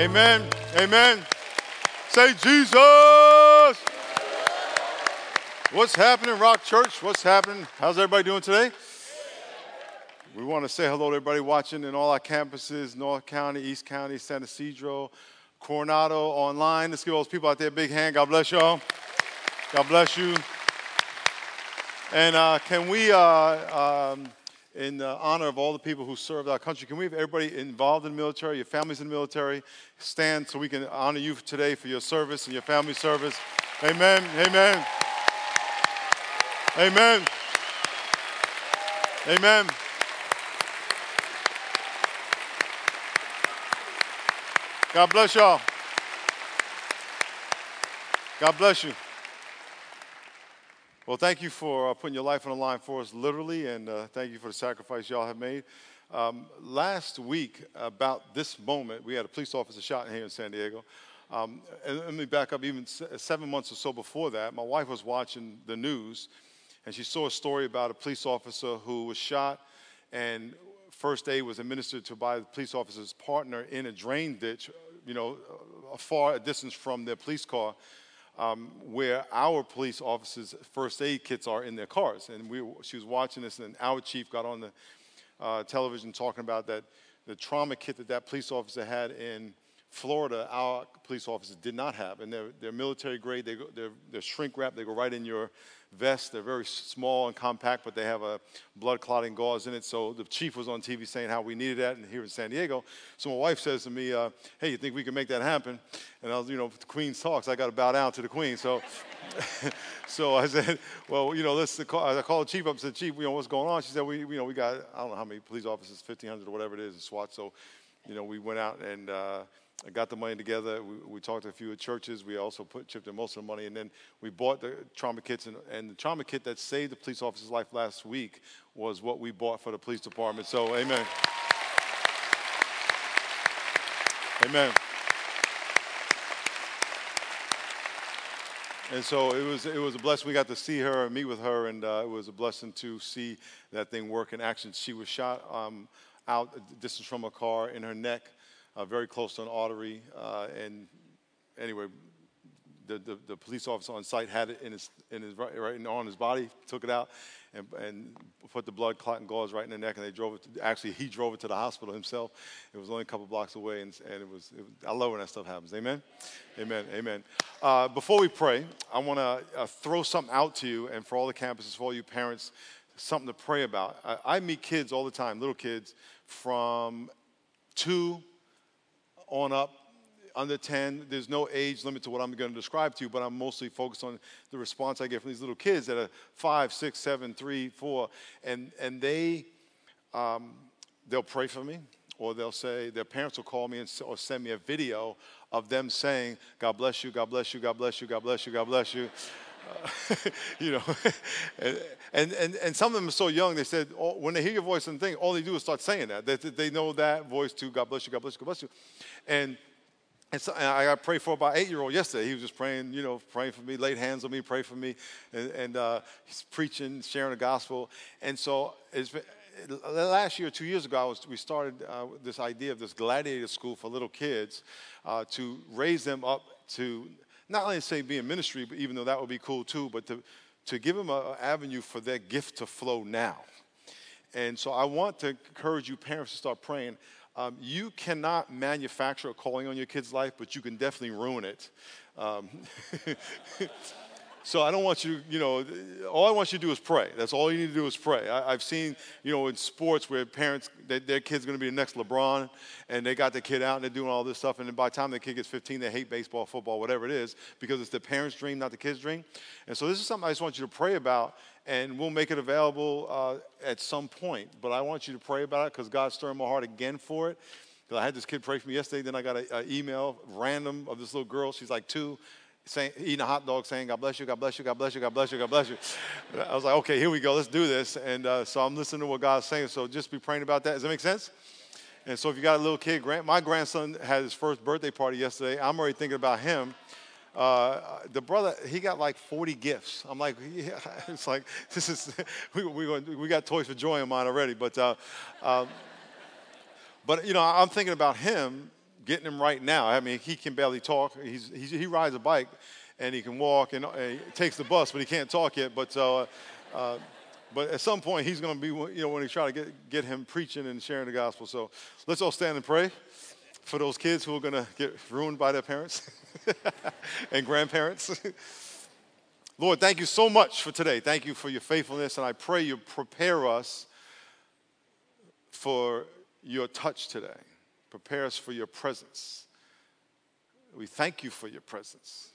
Amen. Amen. Say Jesus. What's happening, Rock Church? What's happening? How's everybody doing today? We want to say hello to everybody watching in all our campuses North County, East County, San Ysidro, Coronado, online. Let's give all those people out there a big hand. God bless y'all. God bless you. And uh, can we, uh, um, in uh, honor of all the people who served our country, can we have everybody involved in the military, your families in the military, stand so we can honor you today for your service and your family service? Amen. Amen. Amen. Amen. God bless y'all. God bless you. Well, thank you for uh, putting your life on the line for us, literally, and uh, thank you for the sacrifice y'all have made. Um, last week, about this moment, we had a police officer shot here in San Diego. Um, and let me back up even seven months or so before that. My wife was watching the news, and she saw a story about a police officer who was shot, and first aid was administered to by the police officer's partner in a drain ditch, you know, a far distance from their police car um, where our police officers' first aid kits are in their cars. And we, she was watching this, and our chief got on the uh, television talking about that the trauma kit that that police officer had in Florida, our police officers did not have. And they're, they're military grade, they go, they're, they're shrink wrap, they go right in your vest. They're very small and compact, but they have a blood clotting gauze in it. So the chief was on TV saying how we needed that and here in San Diego. So my wife says to me, uh, "Hey, you think we can make that happen?" And I was, you know, the Queen's talks. I got to bow down to the Queen. So, so I said, "Well, you know, let's." Call, I called the chief up and said, "Chief, you know what's going on?" She said, "We, you know, we got I don't know how many police officers, 1,500 or whatever it is, in SWAT." So, you know, we went out and. Uh, I got the money together. We, we, talked to a few churches. We also put chipped in most of the money, and then we bought the trauma kits. And, and, the trauma kit that saved the police officer's life last week was what we bought for the police department. So, amen. Amen. And so it was, it was a blessing. We got to see her and meet with her, and uh, it was a blessing to see that thing work in action. She was shot um, out a distance from a car in her neck uh, very close to an artery. Uh, and anyway, the, the, the, police officer on site had it in his, in his right, right on his body, took it out, and, and put the blood clotting gauze right in the neck, and they drove it. To, actually, he drove it to the hospital himself. It was only a couple blocks away, and, and it, was, it I love when that stuff happens. Amen, amen, amen. Uh, before we pray, I want to uh, throw something out to you, and for all the campuses, for all you parents, something to pray about. I, I meet kids all the time, little kids, from two on up, under 10. There's no age limit to what I'm going to describe to you, but I'm mostly focused on the response I get from these little kids that are five, six, seven, three, four, and and they um, they'll pray for me, or they'll say their parents will call me and, or send me a video of them saying, "God bless you, God bless you, God bless you, God bless you, God bless you." You know, and, and, and some of them are so young, they said, oh, when they hear your voice and thing, all they do is start saying that. They, they know that voice too, God bless you, God bless you, God bless you. And, and, so, and I got prayed for about eight year old yesterday. He was just praying, you know, praying for me, laid hands on me, pray for me. And, and uh, he's preaching, sharing the gospel. And so it's been, last year, two years ago, I was, we started uh, this idea of this gladiator school for little kids uh, to raise them up to not only to say be in ministry, but even though that would be cool too, but to, to give them an avenue for their gift to flow now. And so I want to encourage you, parents, to start praying. Um, you cannot manufacture a calling on your kid's life, but you can definitely ruin it. Um, So I don't want you, you know, all I want you to do is pray. That's all you need to do is pray. I, have seen, you know, in sports where parents, they, their kid's going to be the next LeBron, and they got the kid out and they're doing all this stuff, and by the time the kid gets 15, they hate baseball, football, whatever it is, because it's the parents' dream, not the kid's dream. And so this is something I just want you to pray about, and we'll make it available uh, at some point. But I want you to pray about it because God's stirring my heart again for it. Because I had this kid pray for me yesterday, then I got an email random of this little girl. She's like two saying, eating a hot dog saying, God bless you, God bless you, God bless you, God bless you, God bless you. I was like, okay, here we go, let's do this. And uh, so I'm listening to what God's saying. So just be praying about that. Does that make sense? And so if you got a little kid, my grandson had his first birthday party yesterday. I'm already thinking about him. Uh, the brother, he got like 40 gifts. I'm like, yeah, it's like, this is, we, we, we got toys for joy in mine already. But, uh, um, but, you know, I'm thinking about him getting him right now. I mean, he can barely talk. He's, he's he rides a bike and he can walk and, and he takes the bus, but he can't talk yet. But, uh, uh, but at some point, he's going to be, you know, when he try to get, get him preaching and sharing the gospel. So let's all stand and pray for those kids who are going to get ruined by their parents and grandparents. Lord, thank you so much for today. Thank you for your faithfulness, and I pray you prepare us for your touch today. Prepare us for your presence. We thank you for your presence.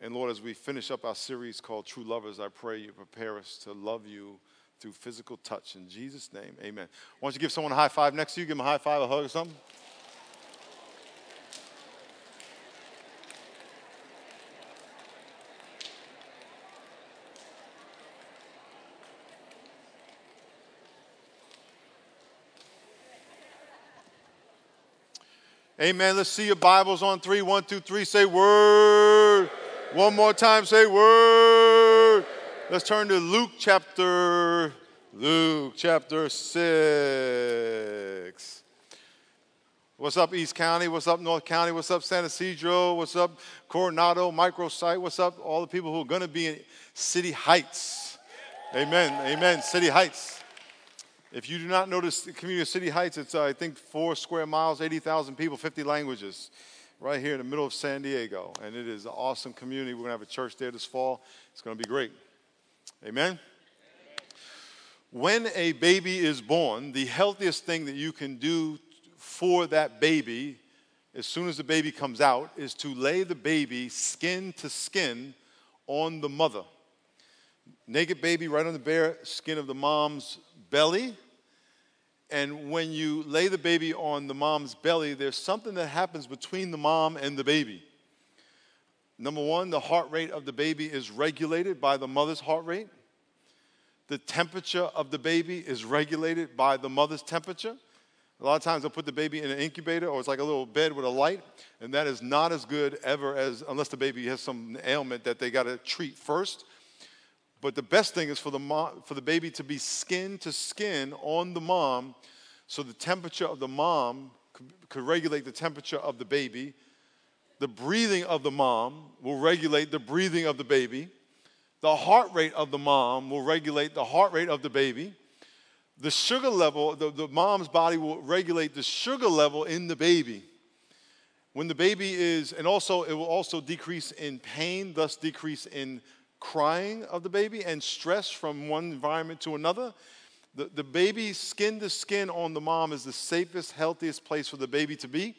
And Lord, as we finish up our series called True Lovers, I pray you prepare us to love you through physical touch. In Jesus' name, amen. Why don't you give someone a high five next to you? Give them a high five, a hug, or something. Amen. Let's see your Bibles on three. One, two, three. Say word. One more time. Say word. Let's turn to Luke chapter Luke chapter six. What's up, East County? What's up, North County? What's up, San Ysidro? What's up, Coronado, Microsite? What's up, all the people who are going to be in City Heights? Amen. Amen. City Heights. If you do not notice the community of City Heights, it's, uh, I think, four square miles, 80,000 people, 50 languages, right here in the middle of San Diego. And it is an awesome community. We're going to have a church there this fall. It's going to be great. Amen? When a baby is born, the healthiest thing that you can do for that baby, as soon as the baby comes out, is to lay the baby skin to skin on the mother. Naked baby right on the bare skin of the mom's belly. And when you lay the baby on the mom's belly, there's something that happens between the mom and the baby. Number one, the heart rate of the baby is regulated by the mother's heart rate. The temperature of the baby is regulated by the mother's temperature. A lot of times they'll put the baby in an incubator or it's like a little bed with a light, and that is not as good ever as, unless the baby has some ailment that they got to treat first. But the best thing is for the, mom, for the baby to be skin to skin on the mom so the temperature of the mom could, regulate the temperature of the baby. The breathing of the mom will regulate the breathing of the baby. The heart rate of the mom will regulate the heart rate of the baby. The sugar level, the, the mom's body will regulate the sugar level in the baby. When the baby is, and also it will also decrease in pain, thus decrease in crying of the baby and stress from one environment to another. The, the baby, skin to skin on the mom, is the safest, healthiest place for the baby to be.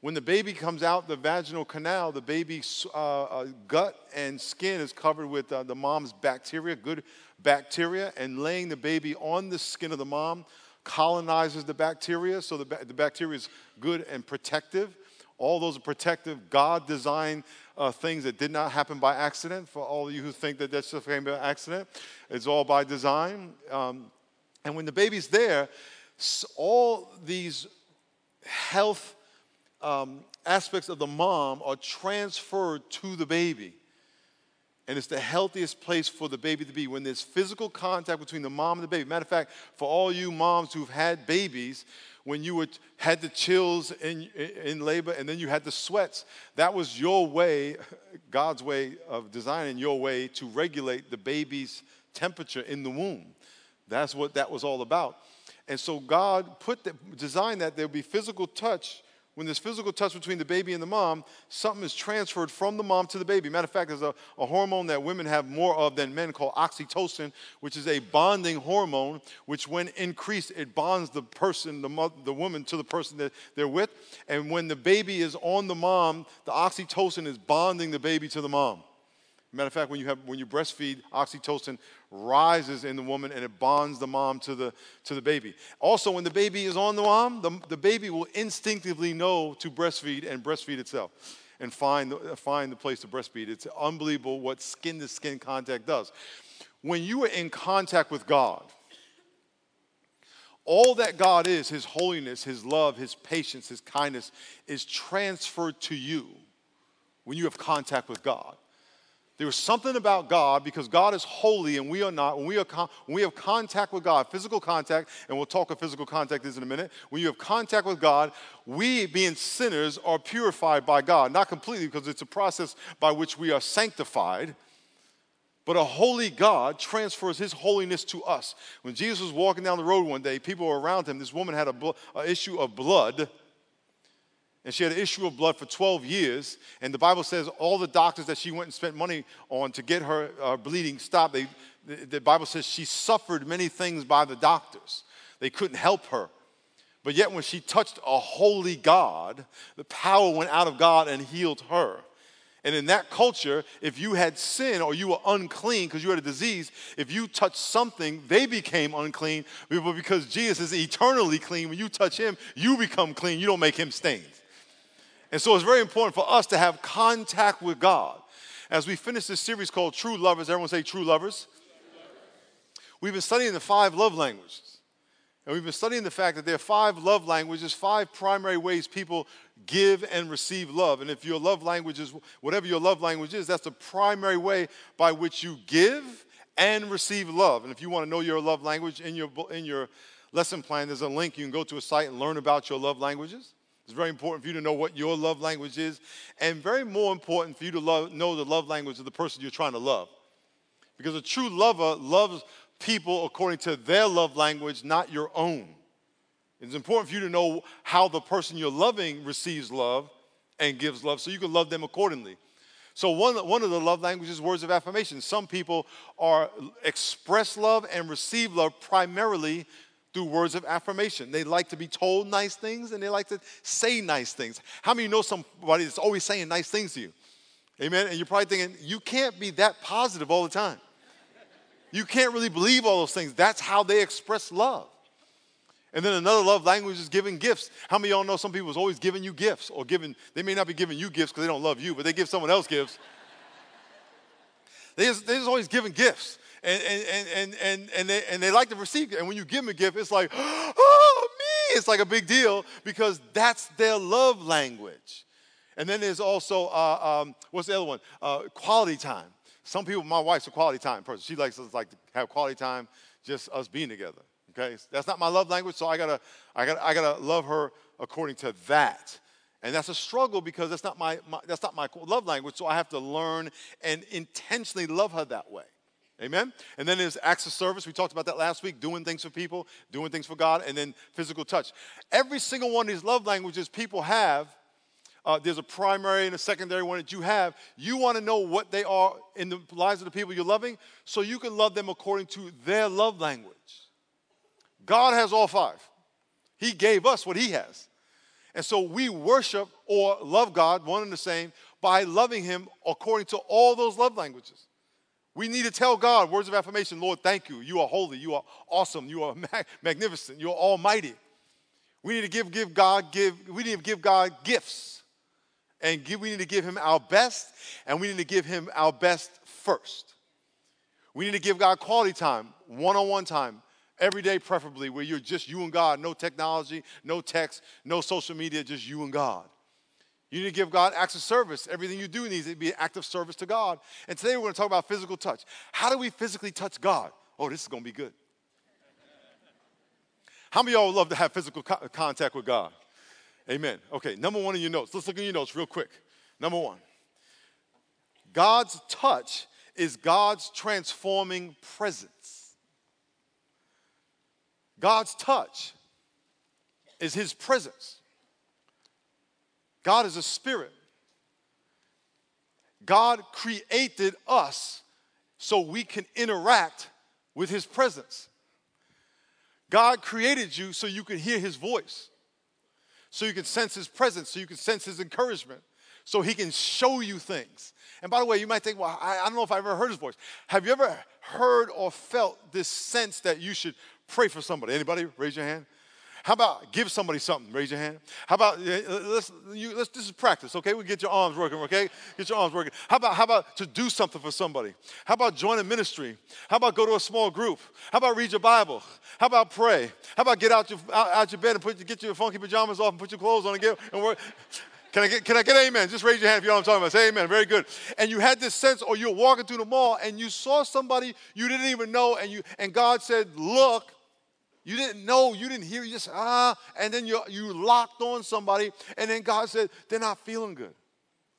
When the baby comes out the vaginal canal, the baby's uh, uh, gut and skin is covered with uh, the mom's bacteria, good bacteria, and laying the baby on the skin of the mom colonizes the bacteria, so the, the bacteria is good and protective. All those are protective, God designed uh, things that did not happen by accident. For all of you who think that that's just came by accident, it's all by design. Um, and when the baby's there, all these health um, aspects of the mom are transferred to the baby. And it's the healthiest place for the baby to be when there's physical contact between the mom and the baby. Matter of fact, for all you moms who've had babies, when you would, had the chills in, in labor and then you had the sweats, that was your way, God's way of designing your way to regulate the baby's temperature in the womb. That's what that was all about. And so God put the, designed that there would be physical touch when there's physical touch between the baby and the mom, something is transferred from the mom to the baby. Matter of fact, there's a, a hormone that women have more of than men called oxytocin, which is a bonding hormone, which when increased, it bonds the person, the, mother, the woman, to the person that they're with. And when the baby is on the mom, the oxytocin is bonding the baby to the mom. Matter of fact, when you, have, when you breastfeed, oxytocin rises in the woman and it bonds the mom to the, to the baby. Also, when the baby is on the mom, the, the baby will instinctively know to breastfeed and breastfeed itself and find the, find the place to breastfeed. It's unbelievable what skin to skin contact does. When you are in contact with God, all that God is, His holiness, His love, His patience, His kindness, is transferred to you when you have contact with God. There was something about God because God is holy and we are not. When we, are con- when we have contact with God, physical contact, and we'll talk of physical contact is in a minute. When you have contact with God, we, being sinners, are purified by God. Not completely because it's a process by which we are sanctified, but a holy God transfers his holiness to us. When Jesus was walking down the road one day, people were around him. This woman had an issue of blood and she had an issue of blood for 12 years. And the Bible says all the doctors that she went and spent money on to get her uh, bleeding stopped, they, the, the Bible says she suffered many things by the doctors. They couldn't help her. But yet, when she touched a holy God, the power went out of God and healed her. And in that culture, if you had sin or you were unclean because you had a disease, if you touched something, they became unclean. But because Jesus is eternally clean, when you touch him, you become clean. You don't make him stained. And so it's very important for us to have contact with God. As we finish this series called True Lovers, everyone say True Lovers. We've been studying the five love languages. And we've been studying the fact that there are five love languages, five primary ways people give and receive love. And if your love language is, whatever your love language is, that's the primary way by which you give and receive love. And if you want to know your love language in your, in your lesson plan, there's a link. You can go to a site and learn about your love languages. It's very important for you to know what your love language is, and very more important for you to love, know the love language of the person you're trying to love. Because a true lover loves people according to their love language, not your own. It's important for you to know how the person you're loving receives love and gives love so you can love them accordingly. So, one, one of the love languages is words of affirmation. Some people are express love and receive love primarily through words of affirmation. They like to be told nice things and they like to say nice things. How many know somebody that's always saying nice things to you? Amen. And you're probably thinking, you can't be that positive all the time. You can't really believe all those things. That's how they express love. And then another love language is giving gifts. How many y'all know some people is always giving you gifts or giving, they may not be giving you gifts because they don't love you, but they give someone else gifts. they just, they're just always giving gifts and, and, and, and, and, they, and they like to receive it. And when you give them a gift, it's like, oh, me. It's like a big deal because that's their love language. And then there's also, uh, um, what's the other one? Uh, quality time. Some people, my wife's a quality time person. She likes us like to have quality time, just us being together. Okay, that's not my love language, so I gotta, I gotta, I gotta love her according to that. And that's a struggle because that's not my, my that's not my love language. So I have to learn and intentionally love her that way. Amen? And then there's acts of service. We talked about that last week doing things for people, doing things for God, and then physical touch. Every single one of these love languages people have, uh, there's a primary and a secondary one that you have. You want to know what they are in the lives of the people you're loving so you can love them according to their love language. God has all five, He gave us what He has. And so we worship or love God, one and the same, by loving Him according to all those love languages. We need to tell God words of affirmation Lord, thank you. You are holy. You are awesome. You are magnificent. You are almighty. We need to give, give God, give, we need to give God gifts. And give, we need to give him our best, and we need to give him our best first. We need to give God quality time, one on one time, every day, preferably, where you're just you and God, no technology, no text, no social media, just you and God. You need to give God acts of service. Everything you do needs to be an act of service to God. And today we're going to talk about physical touch. How do we physically touch God? Oh, this is going to be good. How many of y'all love to have physical co- contact with God? Amen. Okay, number one in your notes. Let's look in your notes real quick. Number one God's touch is God's transforming presence. God's touch is His presence. God is a spirit. God created us so we can interact with his presence. God created you so you can hear his voice, so you can sense his presence, so you can sense his encouragement, so he can show you things. And by the way, you might think, well, I, I don't know if I've ever heard his voice. Have you ever heard or felt this sense that you should pray for somebody? Anybody? Raise your hand. How about give somebody something? Raise your hand. How about let's, you, let's this is practice, okay? We get your arms working, okay? Get your arms working. How about how about to do something for somebody? How about join a ministry? How about go to a small group? How about read your Bible? How about pray? How about get out your out, out your bed and put get your funky pajamas off and put your clothes on and get and work? Can I get, can I get amen? Just raise your hand if you know what I'm talking about. Say amen. Very good. And you had this sense, or you're walking through the mall and you saw somebody you didn't even know, and you and God said, Look, you didn't know, you didn't hear, you just ah, and then you you locked on somebody, and then God said, They're not feeling good.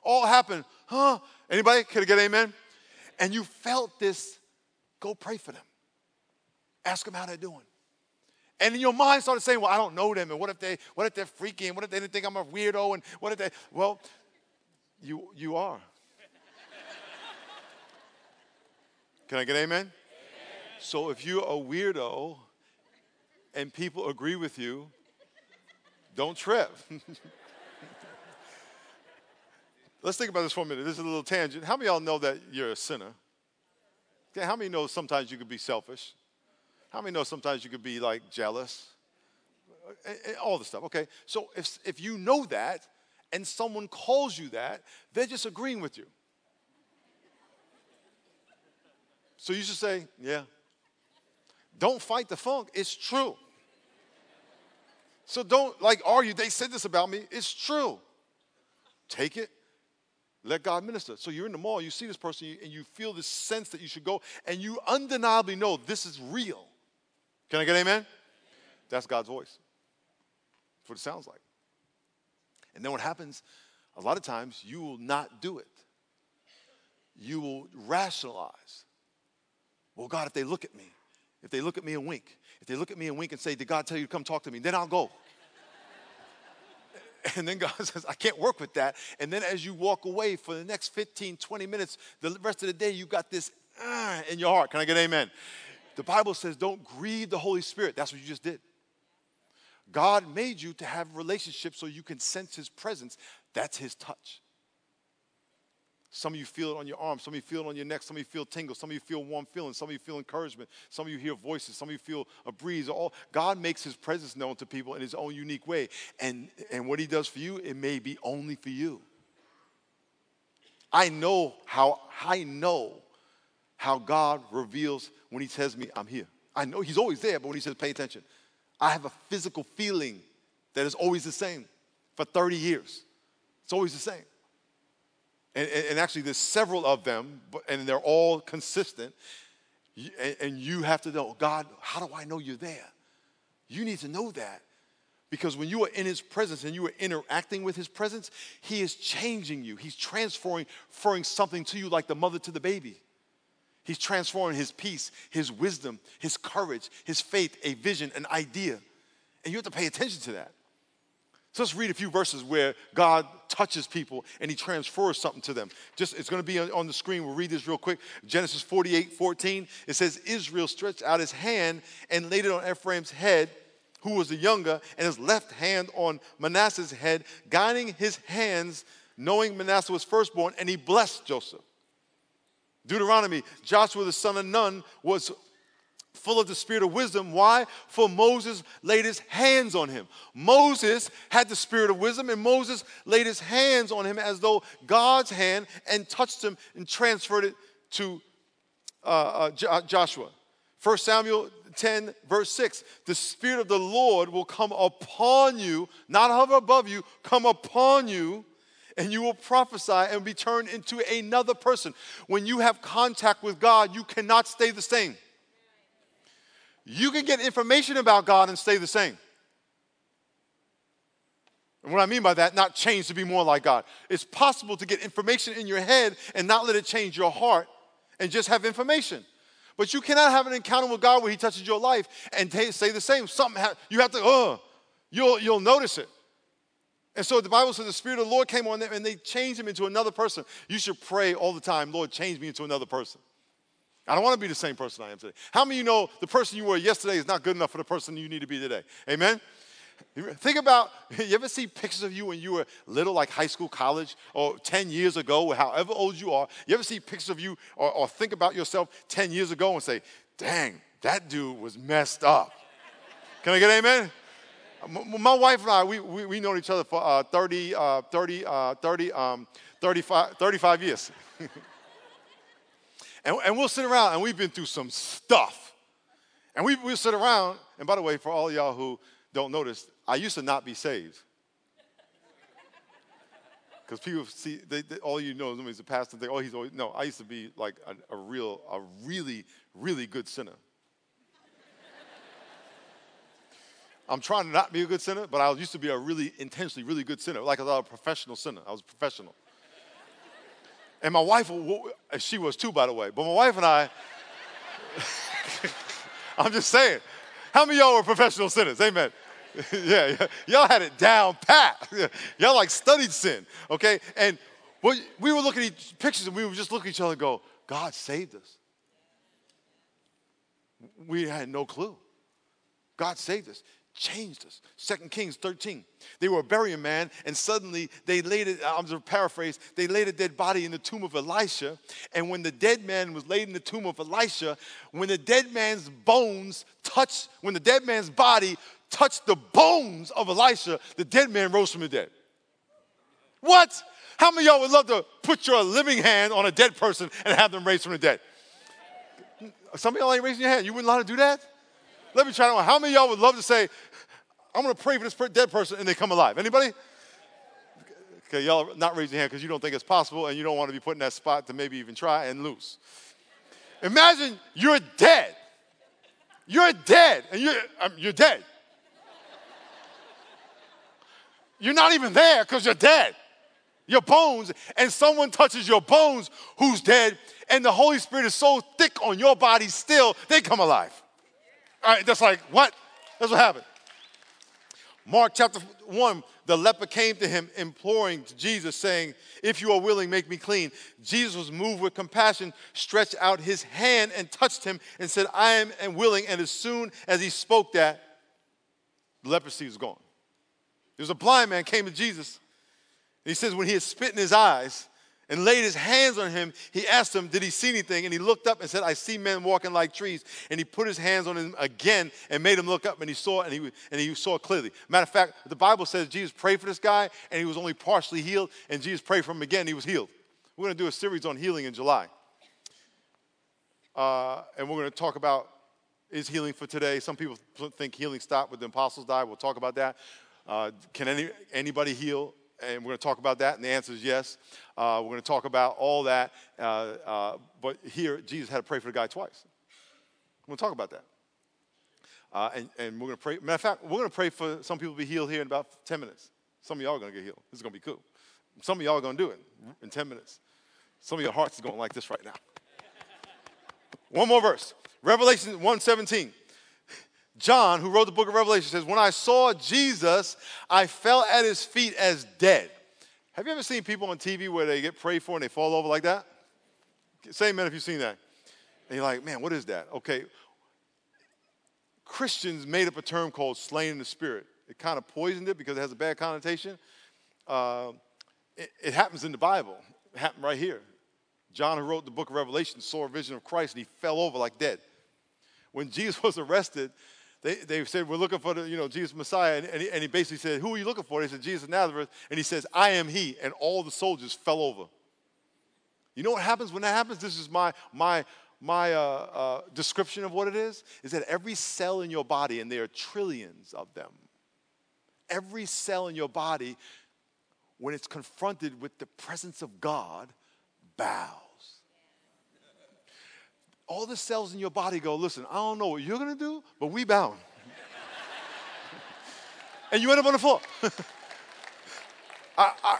All happened, huh? Anybody? Can I get amen? And you felt this, go pray for them. Ask them how they're doing. And in your mind started saying, well, I don't know them, and what if they, what if they're freaky, and what if they didn't think I'm a weirdo, and what if they, well, you, you are. Can I get amen? amen? So if you're a weirdo and people agree with you, don't trip. Let's think about this for a minute. This is a little tangent. How many of y'all know that you're a sinner? Okay, how many know sometimes you could be selfish? How many know sometimes you could be like jealous? All the stuff. Okay, so if, if you know that and someone calls you that, they're just agreeing with you. So you should say, yeah. Don't fight the funk. It's true. So don't like argue. They said this about me. It's true. Take it. Let God minister. So you're in the mall, you see this person, and you feel this sense that you should go, and you undeniably know this is real. Can I get amen? That's God's voice. That's what it sounds like. And then what happens, a lot of times, you will not do it. You will rationalize. Well, God, if they look at me, if they look at me and wink, if they look at me and wink and say, Did God tell you to come talk to me? Then I'll go. And then God says, I can't work with that. And then as you walk away for the next 15, 20 minutes, the rest of the day, you got this uh, in your heart. Can I get amen? The Bible says, don't grieve the Holy Spirit. That's what you just did. God made you to have relationships so you can sense His presence. That's His touch. Some of you feel it on your arm, some of you feel it on your neck, some of you feel tingles, some of you feel warm feelings, some of you feel encouragement, some of you hear voices, some of you feel a breeze. All God makes his presence known to people in his own unique way. And, and what he does for you, it may be only for you. I know how I know how God reveals when He tells me, I'm here. I know He's always there, but when He says, pay attention, I have a physical feeling that is always the same for 30 years. It's always the same. And, and actually, there's several of them, and they're all consistent. And you have to know, God, how do I know you're there? You need to know that because when you are in his presence and you are interacting with his presence, he is changing you. He's transferring something to you like the mother to the baby. He's transforming his peace, his wisdom, his courage, his faith, a vision, an idea. And you have to pay attention to that. So let's read a few verses where God touches people and he transfers something to them. Just it's going to be on the screen. We'll read this real quick. Genesis 48, 14. It says, Israel stretched out his hand and laid it on Ephraim's head, who was the younger, and his left hand on Manasseh's head, guiding his hands, knowing Manasseh was firstborn, and he blessed Joseph. Deuteronomy, Joshua the son of Nun was full of the spirit of wisdom. Why? For Moses laid his hands on him. Moses had the spirit of wisdom, and Moses laid his hands on him as though God's hand and touched him and transferred it to uh, uh, Joshua. 1 Samuel 10, verse 6 The Spirit of the Lord will come upon you, not hover above you, come upon you and you will prophesy and be turned into another person. When you have contact with God, you cannot stay the same. You can get information about God and stay the same. And what I mean by that, not change to be more like God. It's possible to get information in your head and not let it change your heart and just have information. But you cannot have an encounter with God where He touches your life and t- say the same. Something ha- you have to, uh, you'll, you'll notice it. And so the Bible says the Spirit of the Lord came on them and they changed him into another person. You should pray all the time, Lord, change me into another person. I don't want to be the same person I am today. How many of you know the person you were yesterday is not good enough for the person you need to be today? Amen? Think about, you ever see pictures of you when you were little, like high school, college, or 10 years ago, or however old you are? You ever see pictures of you or, or think about yourself 10 years ago and say, dang, that dude was messed up? Can I get amen? My wife and I, we, we, we known each other for uh, 30, uh, 30, uh, 30, um, 35, 35 years. and, and we'll sit around, and we've been through some stuff. And we, we'll sit around, and by the way, for all y'all who don't notice, I used to not be saved. Because people see, they, they, all you know is a pastor. They, oh, he's always, no, I used to be like a, a real, a really, really good sinner. I'm trying to not be a good sinner, but I used to be a really intentionally really good sinner. Like I was a professional sinner. I was professional. And my wife, she was too, by the way. But my wife and I, I'm just saying, how many y'all were professional sinners? Amen. yeah, yeah, y'all had it down pat. y'all like studied sin, okay? And we were looking at pictures and we would just look at each other and go, God saved us. We had no clue. God saved us changed us. Second Kings 13. They were burying a man, and suddenly they laid it, I'm just paraphrase, they laid a dead body in the tomb of Elisha. And when the dead man was laid in the tomb of Elisha, when the dead man's bones touched, when the dead man's body touched the bones of Elisha, the dead man rose from the dead. What? How many y'all would love to put your living hand on a dead person and have them raised from the dead? Some of y'all ain't raising your hand. You wouldn't want to do that? Let me try to. How many y'all would love to say, I'm going to pray for this dead person and they come alive? Anybody? Okay, y'all not raising your hand because you don't think it's possible and you don't want to be put in that spot to maybe even try and lose. Imagine you're dead. You're dead and you're, um, you're dead. You're not even there because you're dead. Your bones, and someone touches your bones who's dead, and the Holy Spirit is so thick on your body still, they come alive. All right, that's like, what? That's what happened. Mark chapter 1, the leper came to him, imploring to Jesus, saying, If you are willing, make me clean. Jesus was moved with compassion, stretched out his hand and touched him, and said, I am willing. And as soon as he spoke that, the leprosy was gone. There was a blind man came to Jesus. And he says, when he had spit in his eyes, and laid his hands on him, he asked him, Did he see anything? And he looked up and said, I see men walking like trees. And he put his hands on him again and made him look up, and he saw and he, and he saw clearly. Matter of fact, the Bible says Jesus prayed for this guy, and he was only partially healed, and Jesus prayed for him again, and he was healed. We're going to do a series on healing in July. Uh, and we're going to talk about is healing for today. Some people think healing stopped when the apostles died. We'll talk about that. Uh, can any, anybody heal? And we're going to talk about that, and the answer is yes. Uh, we're going to talk about all that, uh, uh, but here, Jesus had to pray for the guy twice. We're going to talk about that. Uh, and, and we're going to pray. Matter of fact, we're going to pray for some people to be healed here in about 10 minutes. Some of y'all are going to get healed. This is going to be cool. Some of y'all are going to do it in 10 minutes. Some of your hearts is going like this right now. One more verse. Revelation 1:17. John, who wrote the book of Revelation, says, When I saw Jesus, I fell at his feet as dead. Have you ever seen people on TV where they get prayed for and they fall over like that? Say amen if you've seen that. And you're like, man, what is that? Okay. Christians made up a term called slain in the spirit. It kind of poisoned it because it has a bad connotation. Uh, it, it happens in the Bible. It happened right here. John, who wrote the book of Revelation, saw a vision of Christ and he fell over like dead. When Jesus was arrested, they, they said, We're looking for the, you know, Jesus Messiah. And, and, he, and he basically said, Who are you looking for? They said, Jesus of Nazareth. And he says, I am he. And all the soldiers fell over. You know what happens when that happens? This is my, my, my uh, uh, description of what it is is that every cell in your body, and there are trillions of them, every cell in your body, when it's confronted with the presence of God, bows all the cells in your body go, listen, I don't know what you're to do, but we bound. and you end up on the floor. I, I,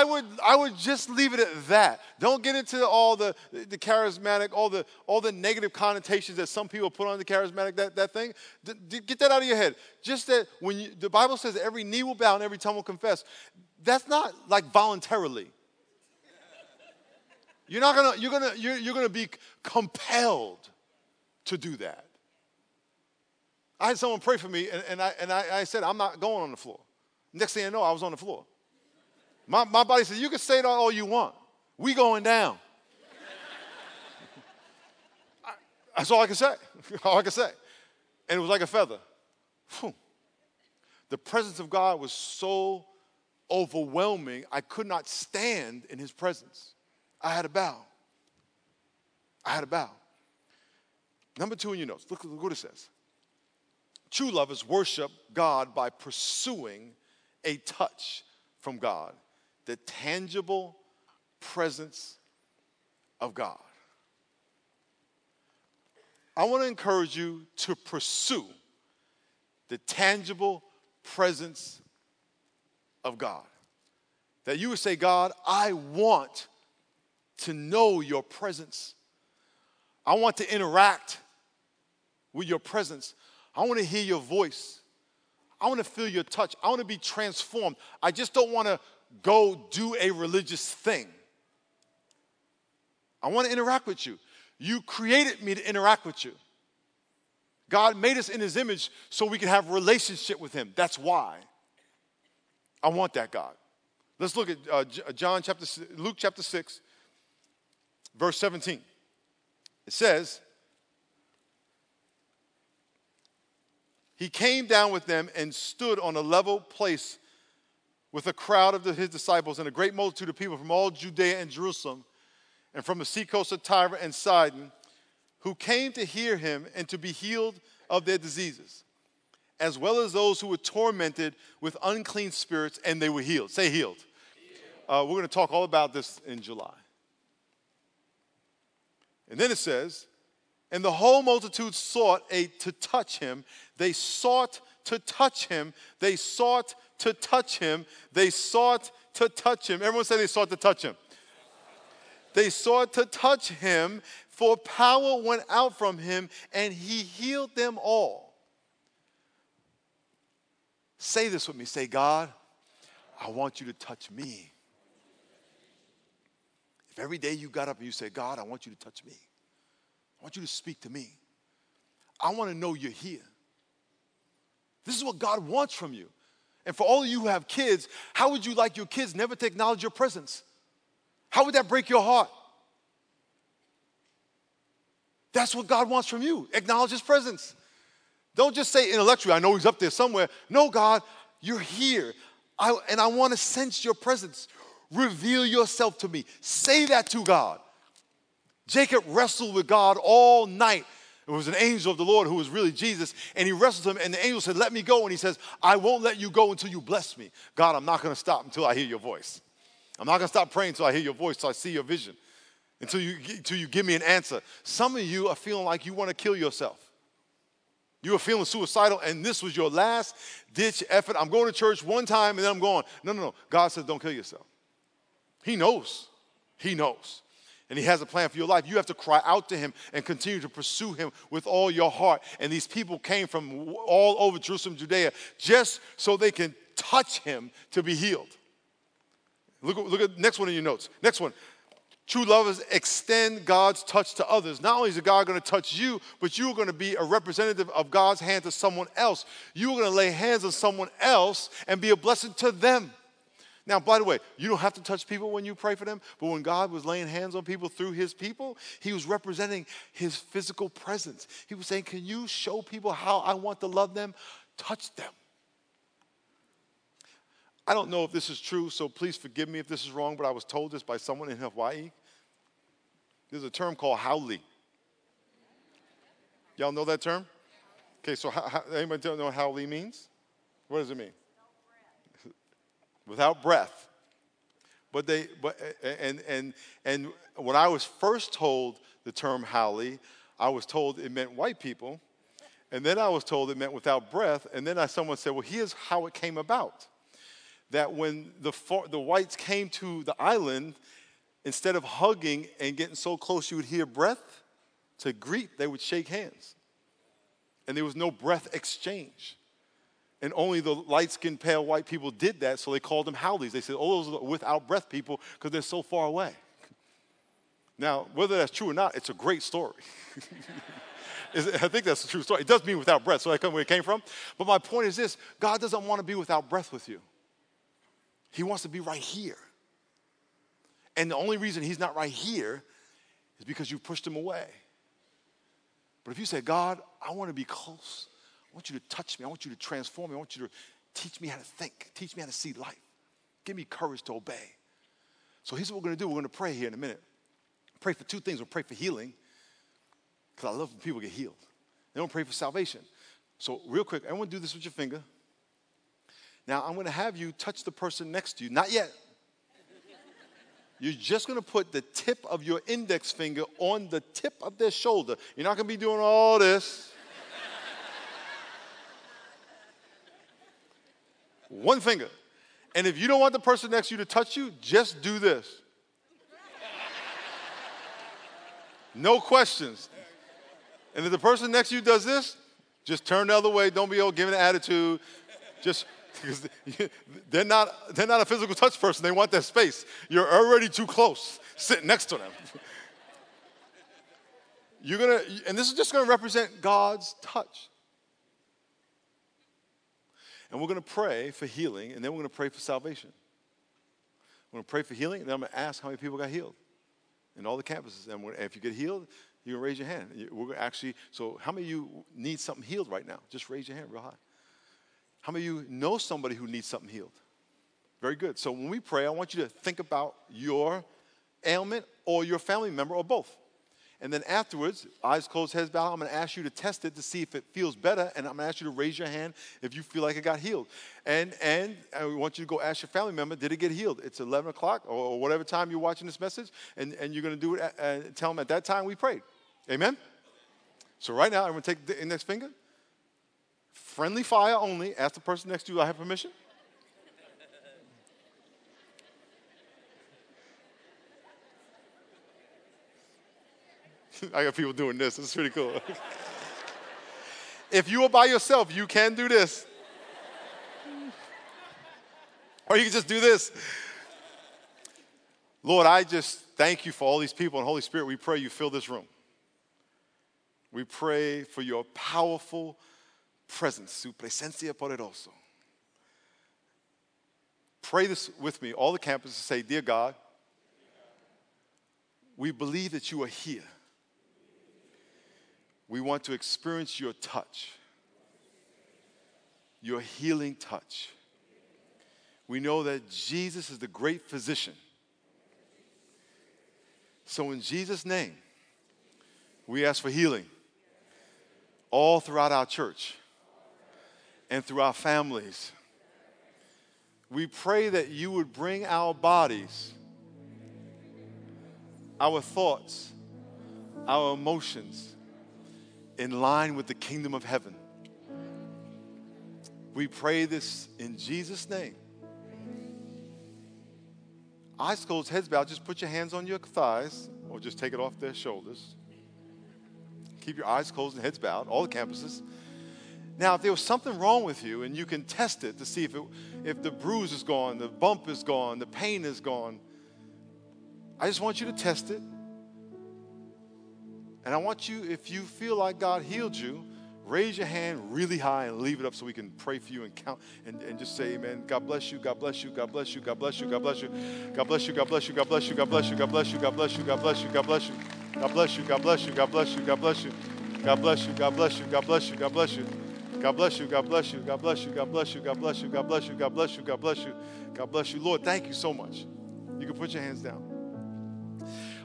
I, would, I would just leave it at that. Don't get into all the, the charismatic, all the, all the negative connotations that some people put on the charismatic, that, that thing. D- d- get that out of your head. Just that when you, the Bible says every knee will bow and every tongue will confess, that's not like voluntarily. You're not gonna, you're gonna, you're, you're gonna be compelled to do that. I had someone pray for me, and, and, I, and I, I, said, I'm not going on the floor. Next thing I know, I was on the floor. My, my body said, You can say that all you want. We going down. That's all I can say. all I can say. And it was like a feather. Whew. The presence of God was so overwhelming, I could not stand in his presence. I had a bow. I had a bow. Number two in your notes, look, look what it says. True lovers worship God by pursuing a touch from God. the tangible presence of God. I want to encourage you to pursue the tangible presence of God. That you would say, God, I want to know your presence. I want to interact with your presence. I want to hear your voice. I want to feel your touch. I want to be transformed. I just don't want to go do a religious thing. I want to interact with you. You created me to interact with you. God made us in his image so we can have relationship with him. That's why. I want that God. Let's look at uh, John chapter Luke chapter 6 verse 17. It says, He came down with them and stood on a level place with a crowd of his disciples and a great multitude of people from all Judea and Jerusalem and from the seacoast of Tyre and Sidon who came to hear him and to be healed of their diseases, as well as those who were tormented with unclean spirits and they were healed. Say healed. Uh, we're going to talk all about this in July. And then it says, and the whole multitude sought a, to touch him. They sought to touch him. They sought to touch him. They sought to touch him. Everyone say they sought to touch him. They sought to touch him, for power went out from him, and he healed them all. Say this with me. Say, God, I want you to touch me. Every day you got up and you say, God, I want you to touch me, I want you to speak to me, I want to know you're here. This is what God wants from you. And for all of you who have kids, how would you like your kids never to acknowledge your presence? How would that break your heart? That's what God wants from you. Acknowledge His presence. Don't just say intellectually, I know He's up there somewhere. No, God, you're here. I, and I want to sense your presence. Reveal yourself to me. Say that to God. Jacob wrestled with God all night. It was an angel of the Lord who was really Jesus, and he wrestled him, and the angel said, Let me go. And he says, I won't let you go until you bless me. God, I'm not going to stop until I hear your voice. I'm not going to stop praying until I hear your voice, until I see your vision until you, until you give me an answer. Some of you are feeling like you want to kill yourself. You are feeling suicidal, and this was your last ditch effort. I'm going to church one time and then I'm going. No, no, no. God says, don't kill yourself. He knows. He knows. And He has a plan for your life. You have to cry out to Him and continue to pursue Him with all your heart. And these people came from all over Jerusalem, Judea, just so they can touch Him to be healed. Look, look at next one in your notes. Next one. True lovers extend God's touch to others. Not only is God going to touch you, but you're going to be a representative of God's hand to someone else. You're going to lay hands on someone else and be a blessing to them. Now, by the way, you don't have to touch people when you pray for them, but when God was laying hands on people through his people, he was representing his physical presence. He was saying, Can you show people how I want to love them? Touch them. I don't know if this is true, so please forgive me if this is wrong, but I was told this by someone in Hawaii. There's a term called haole. Y'all know that term? Okay, so how, how, anybody know what haole means? What does it mean? Without breath. But they, but and and and when I was first told the term haole, I was told it meant white people, and then I was told it meant without breath, and then I, someone said, "Well, here's how it came about." that when the, the whites came to the island, instead of hugging and getting so close you would hear breath to greet, they would shake hands. And there was no breath exchange. And only the light skinned, pale white people did that, so they called them haoles. They said, oh, those are without breath people because they're so far away. Now, whether that's true or not, it's a great story. I think that's a true story. It does mean without breath, so I come where it came from. But my point is this God doesn't want to be without breath with you. He wants to be right here. And the only reason he's not right here is because you pushed him away. But if you say, God, I want to be close, want you to touch me, I want you to transform me, I want you to teach me how to think, teach me how to see life, give me courage to obey. So here's what we're going to do we're going to pray here in a minute. Pray for two things. We'll pray for healing, because I love when people get healed. Then we'll pray for salvation. So, real quick, everyone do this with your finger. Now, I'm going to have you touch the person next to you. Not yet. you're just going to put the tip of your index finger on the tip of their shoulder. You're not going to be doing all this. One finger. And if you don't want the person next to you to touch you, just do this. No questions. And if the person next to you does this, just turn the other way. Don't be all giving an attitude. Just because they're not, they're not a physical touch person. They want that space. You're already too close, sitting next to them. You're gonna, and this is just gonna represent God's touch. And we're gonna pray for healing, and then we're gonna pray for salvation. We're gonna pray for healing, and then I'm gonna ask how many people got healed in all the campuses. And if you get healed, you can raise your hand. We're gonna actually, so how many of you need something healed right now? Just raise your hand real high. How many of you know somebody who needs something healed? Very good. So when we pray, I want you to think about your ailment or your family member or both. And then afterwards, eyes closed, heads bowed, I'm to ask you to test it to see if it feels better. And I'm to ask you to raise your hand if you feel like it got healed. And, and I want you to go ask your family member, did it get healed? It's 11 o'clock or whatever time you're watching this message. And, and you're to do it, at, tell them at that time we prayed. Amen? So right now, I'm to take the index finger. Friendly fire only. Ask the person next to you, I have permission. I got people doing this. It's pretty cool. if you are by yourself, you can do this. or you can just do this. Lord, I just thank you for all these people. And Holy Spirit, we pray you fill this room. We pray for your powerful presence, su presencia poderoso. Pray this with me, all the campuses say, Dear God, we believe that you are here. We want to experience your touch, your healing touch. We know that Jesus is the great physician. So, in Jesus' name, we ask for healing all throughout our church and through our families. We pray that you would bring our bodies, our thoughts, our emotions in line with the kingdom of heaven. We pray this in Jesus' name. Eyes closed, heads bowed. Just put your hands on your thighs or just take it off their shoulders. Keep your eyes closed and heads bowed, all the campuses. Now, if there was something wrong with you and you can test it to see if, it, if the bruise is gone, the bump is gone, the pain is gone, I just want you to test it. And I want you, if you feel like God healed you, raise your hand really high and leave it up so we can pray for you and count and, and just say amen. God bless you, God bless you, God bless you, God bless you, God bless you, God bless you, God bless you, God bless you, God bless you, God bless you, God bless you, God bless you, God bless you. God bless you. God bless you. God bless you. God bless you. God bless you. God bless you. God bless you. God bless you. God bless you. God bless you. God bless you. God bless you. God bless you. God bless you. God bless you. God bless you. God bless you. Lord, thank you so much. You can put your hands down.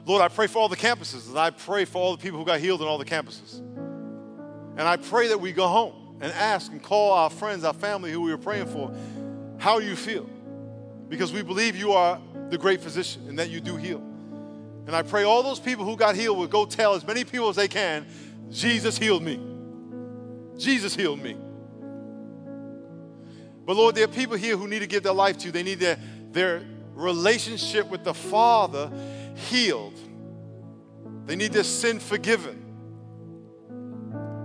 Lord, I pray for all the campuses, and I pray for all the people who got healed in all the campuses. And I pray that we go home and ask and call our friends, our family who we were praying for, how you feel? Because we believe you are the great physician and that you do heal. And I pray all those people who got healed will go tell as many people as they can Jesus healed me. Jesus healed me. But Lord, there are people here who need to give their life to you. They need their, their relationship with the Father healed. They need their sin forgiven.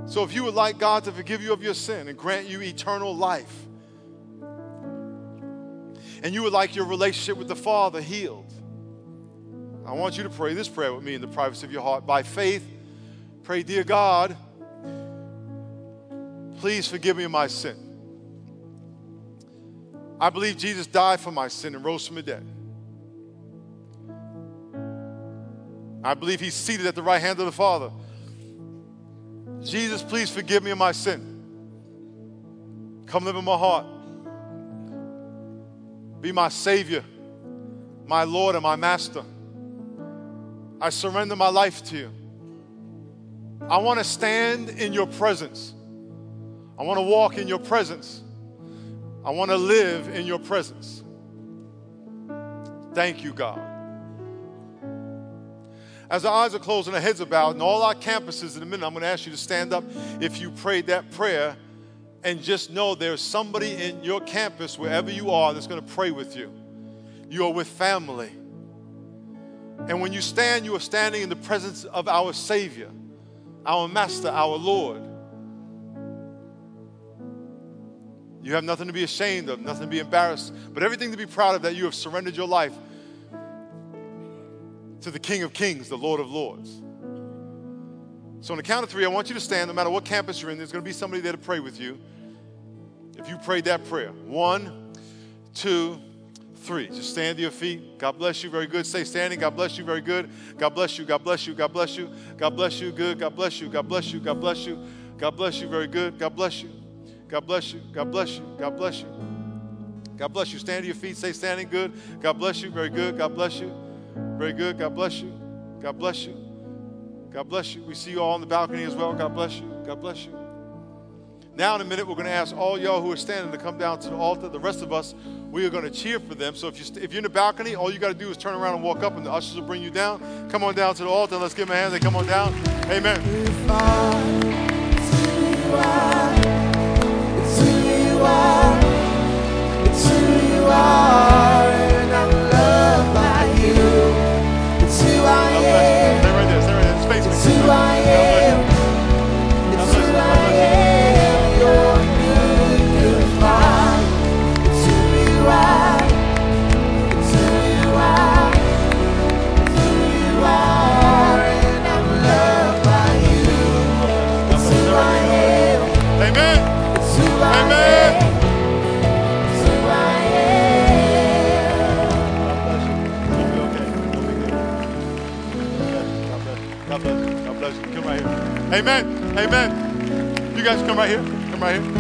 So if you would like God to forgive you of your sin and grant you eternal life, and you would like your relationship with the Father healed, I want you to pray this prayer with me in the privacy of your heart. By faith, pray, Dear God, please forgive me of my sin. I believe Jesus died for my sin and rose from the dead. I believe he's seated at the right hand of the Father. Jesus, please forgive me of my sin. Come live in my heart. Be my Savior, my Lord, and my Master. I surrender my life to you. I want to stand in your presence. I want to walk in your presence. I want to live in your presence. Thank you, God. As our eyes are closed and our heads are bowed, and all our campuses in a minute, I'm going to ask you to stand up if you prayed that prayer and just know there's somebody in your campus, wherever you are, that's going to pray with you. You are with family. And when you stand, you are standing in the presence of our Savior, our Master, our Lord. You have nothing to be ashamed of, nothing to be embarrassed, but everything to be proud of that you have surrendered your life to the King of Kings, the Lord of Lords. So, on the count of three, I want you to stand, no matter what campus you're in, there's going to be somebody there to pray with you. If you prayed that prayer, one, two, three. Just stand to your feet. God bless you. Very good. Stay standing. God bless you. Very good. God bless you. God bless you. God bless you. God bless you. Good. God bless you. God bless you. God bless you. God bless you. Very good. God bless you. God bless you. God bless you. God bless you. God bless you. Stand to your feet. Stay standing. Good. God bless you. Very good. God bless you. Very good. God bless you. God bless you. God bless you. We see you all on the balcony as well. God bless you. God bless you. Now, in a minute, we're going to ask all y'all who are standing to come down to the altar. The rest of us, we are going to cheer for them. So if, you st- if you're in the balcony, all you got to do is turn around and walk up, and the ushers will bring you down. Come on down to the altar, let's give them a hand. They come on down. Amen. It's who you are, it's who you are, right here. Come right here.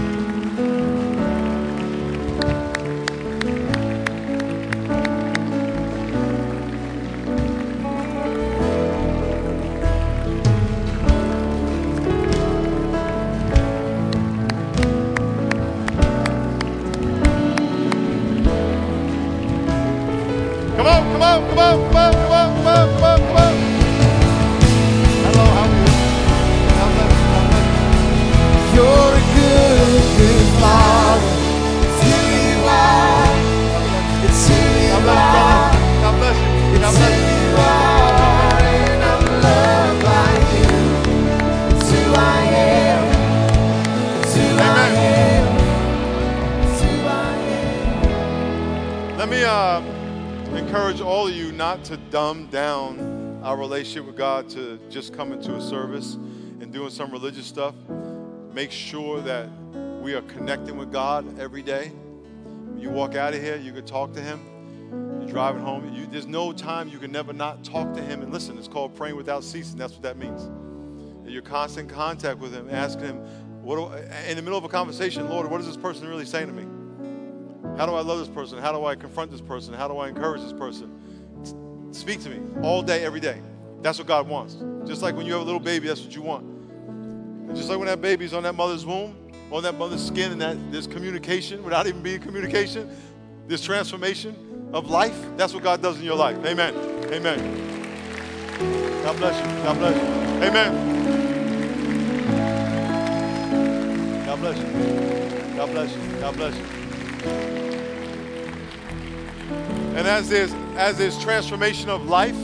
To a service and doing some religious stuff. Make sure that we are connecting with God every day. When you walk out of here, you can talk to Him. You're driving home. You, there's no time you can never not talk to Him and listen. It's called praying without ceasing. That's what that means. You're constant contact with Him, asking Him, what do, in the middle of a conversation, Lord, what is this person really saying to me? How do I love this person? How do I confront this person? How do I encourage this person? Speak to me all day, every day. That's what God wants. Just like when you have a little baby, that's what you want. And just like when that baby's on that mother's womb, on that mother's skin, and that there's communication without even being communication, this transformation of life, that's what God does in your life. Amen. Amen. God bless you. God bless you. Amen. God bless you. God bless you. God bless you. And as there's as there's transformation of life,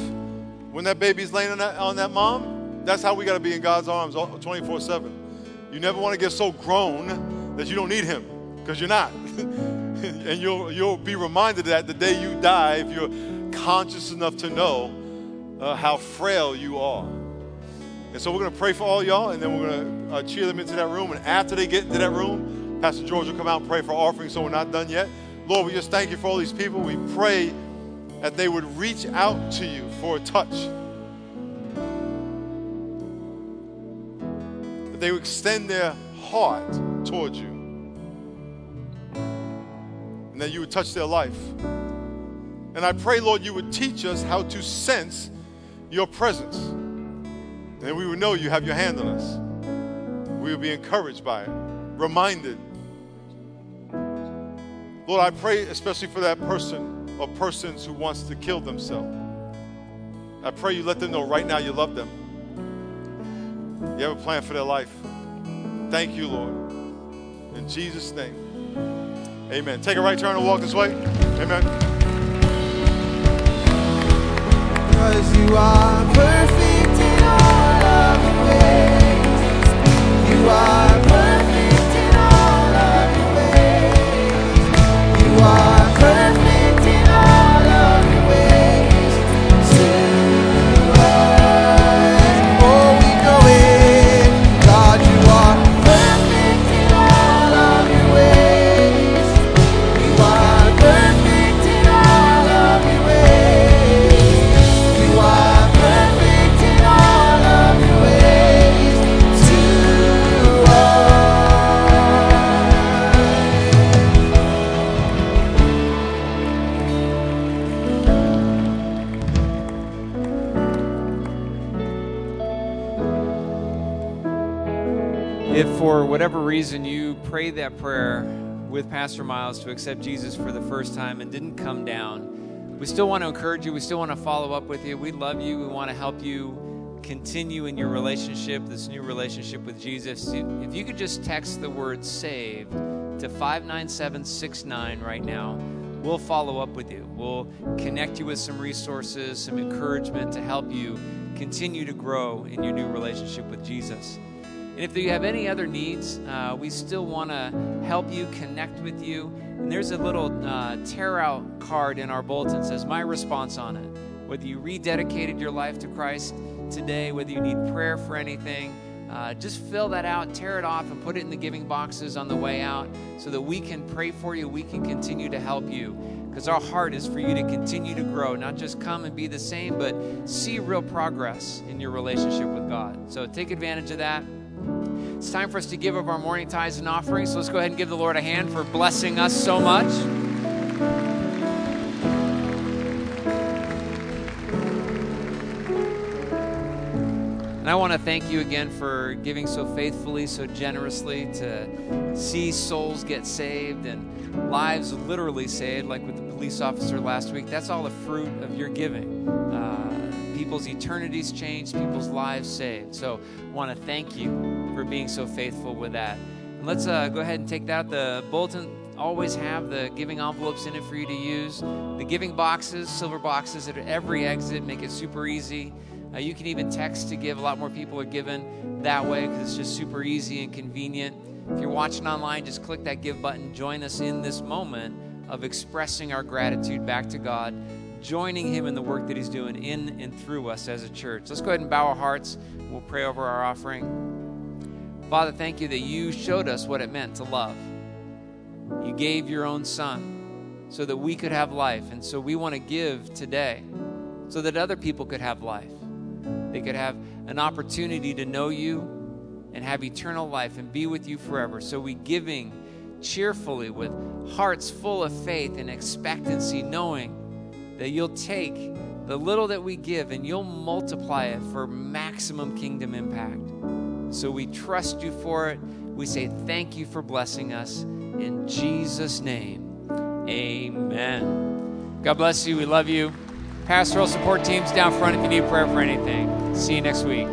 when that baby's laying on that, on that mom, that's how we got to be in God's arms 24 7. You never want to get so grown that you don't need Him, because you're not. and you'll, you'll be reminded of that the day you die if you're conscious enough to know uh, how frail you are. And so we're going to pray for all y'all, and then we're going to uh, cheer them into that room. And after they get into that room, Pastor George will come out and pray for offering, so we're not done yet. Lord, we just thank you for all these people. We pray that they would reach out to you for a touch. That they would extend their heart towards you. And that you would touch their life. And I pray, Lord, you would teach us how to sense your presence. And we would know you have your hand on us. We would be encouraged by it, reminded. Lord, I pray especially for that person or persons who wants to kill themselves. I pray you let them know right now you love them. You have a plan for their life. Thank you, Lord. In Jesus' name. Amen. Take a right turn and walk this way. Amen. Cause you are perfect in all of your ways. You are perfect in all of your ways. You are If for whatever reason you prayed that prayer with Pastor Miles to accept Jesus for the first time and didn't come down, we still want to encourage you. We still want to follow up with you. We love you. We want to help you continue in your relationship, this new relationship with Jesus. If you could just text the word saved to 59769 right now, we'll follow up with you. We'll connect you with some resources, some encouragement to help you continue to grow in your new relationship with Jesus. And if you have any other needs, uh, we still want to help you, connect with you. And there's a little uh, tear out card in our bulletin that says My Response on it. Whether you rededicated your life to Christ today, whether you need prayer for anything, uh, just fill that out, tear it off, and put it in the giving boxes on the way out so that we can pray for you. We can continue to help you because our heart is for you to continue to grow, not just come and be the same, but see real progress in your relationship with God. So take advantage of that. It's time for us to give of our morning tithes and offerings. So let's go ahead and give the Lord a hand for blessing us so much. And I want to thank you again for giving so faithfully, so generously to see souls get saved and lives literally saved, like with the police officer last week. That's all the fruit of your giving. Uh, people's eternities changed, people's lives saved. So I want to thank you for being so faithful with that. And let's uh, go ahead and take that. The bulletin always have the giving envelopes in it for you to use. The giving boxes, silver boxes at every exit, make it super easy. Uh, you can even text to give. A lot more people are given that way because it's just super easy and convenient. If you're watching online, just click that give button. Join us in this moment of expressing our gratitude back to God, joining Him in the work that He's doing in and through us as a church. Let's go ahead and bow our hearts. We'll pray over our offering. Father, thank you that you showed us what it meant to love. You gave your own Son so that we could have life. And so we want to give today so that other people could have life. They could have an opportunity to know you and have eternal life and be with you forever. So we giving cheerfully with hearts full of faith and expectancy, knowing that you'll take the little that we give and you'll multiply it for maximum kingdom impact. So we trust you for it. We say thank you for blessing us. In Jesus' name, amen. God bless you. We love you. Pastoral support teams down front if you need prayer for anything. See you next week.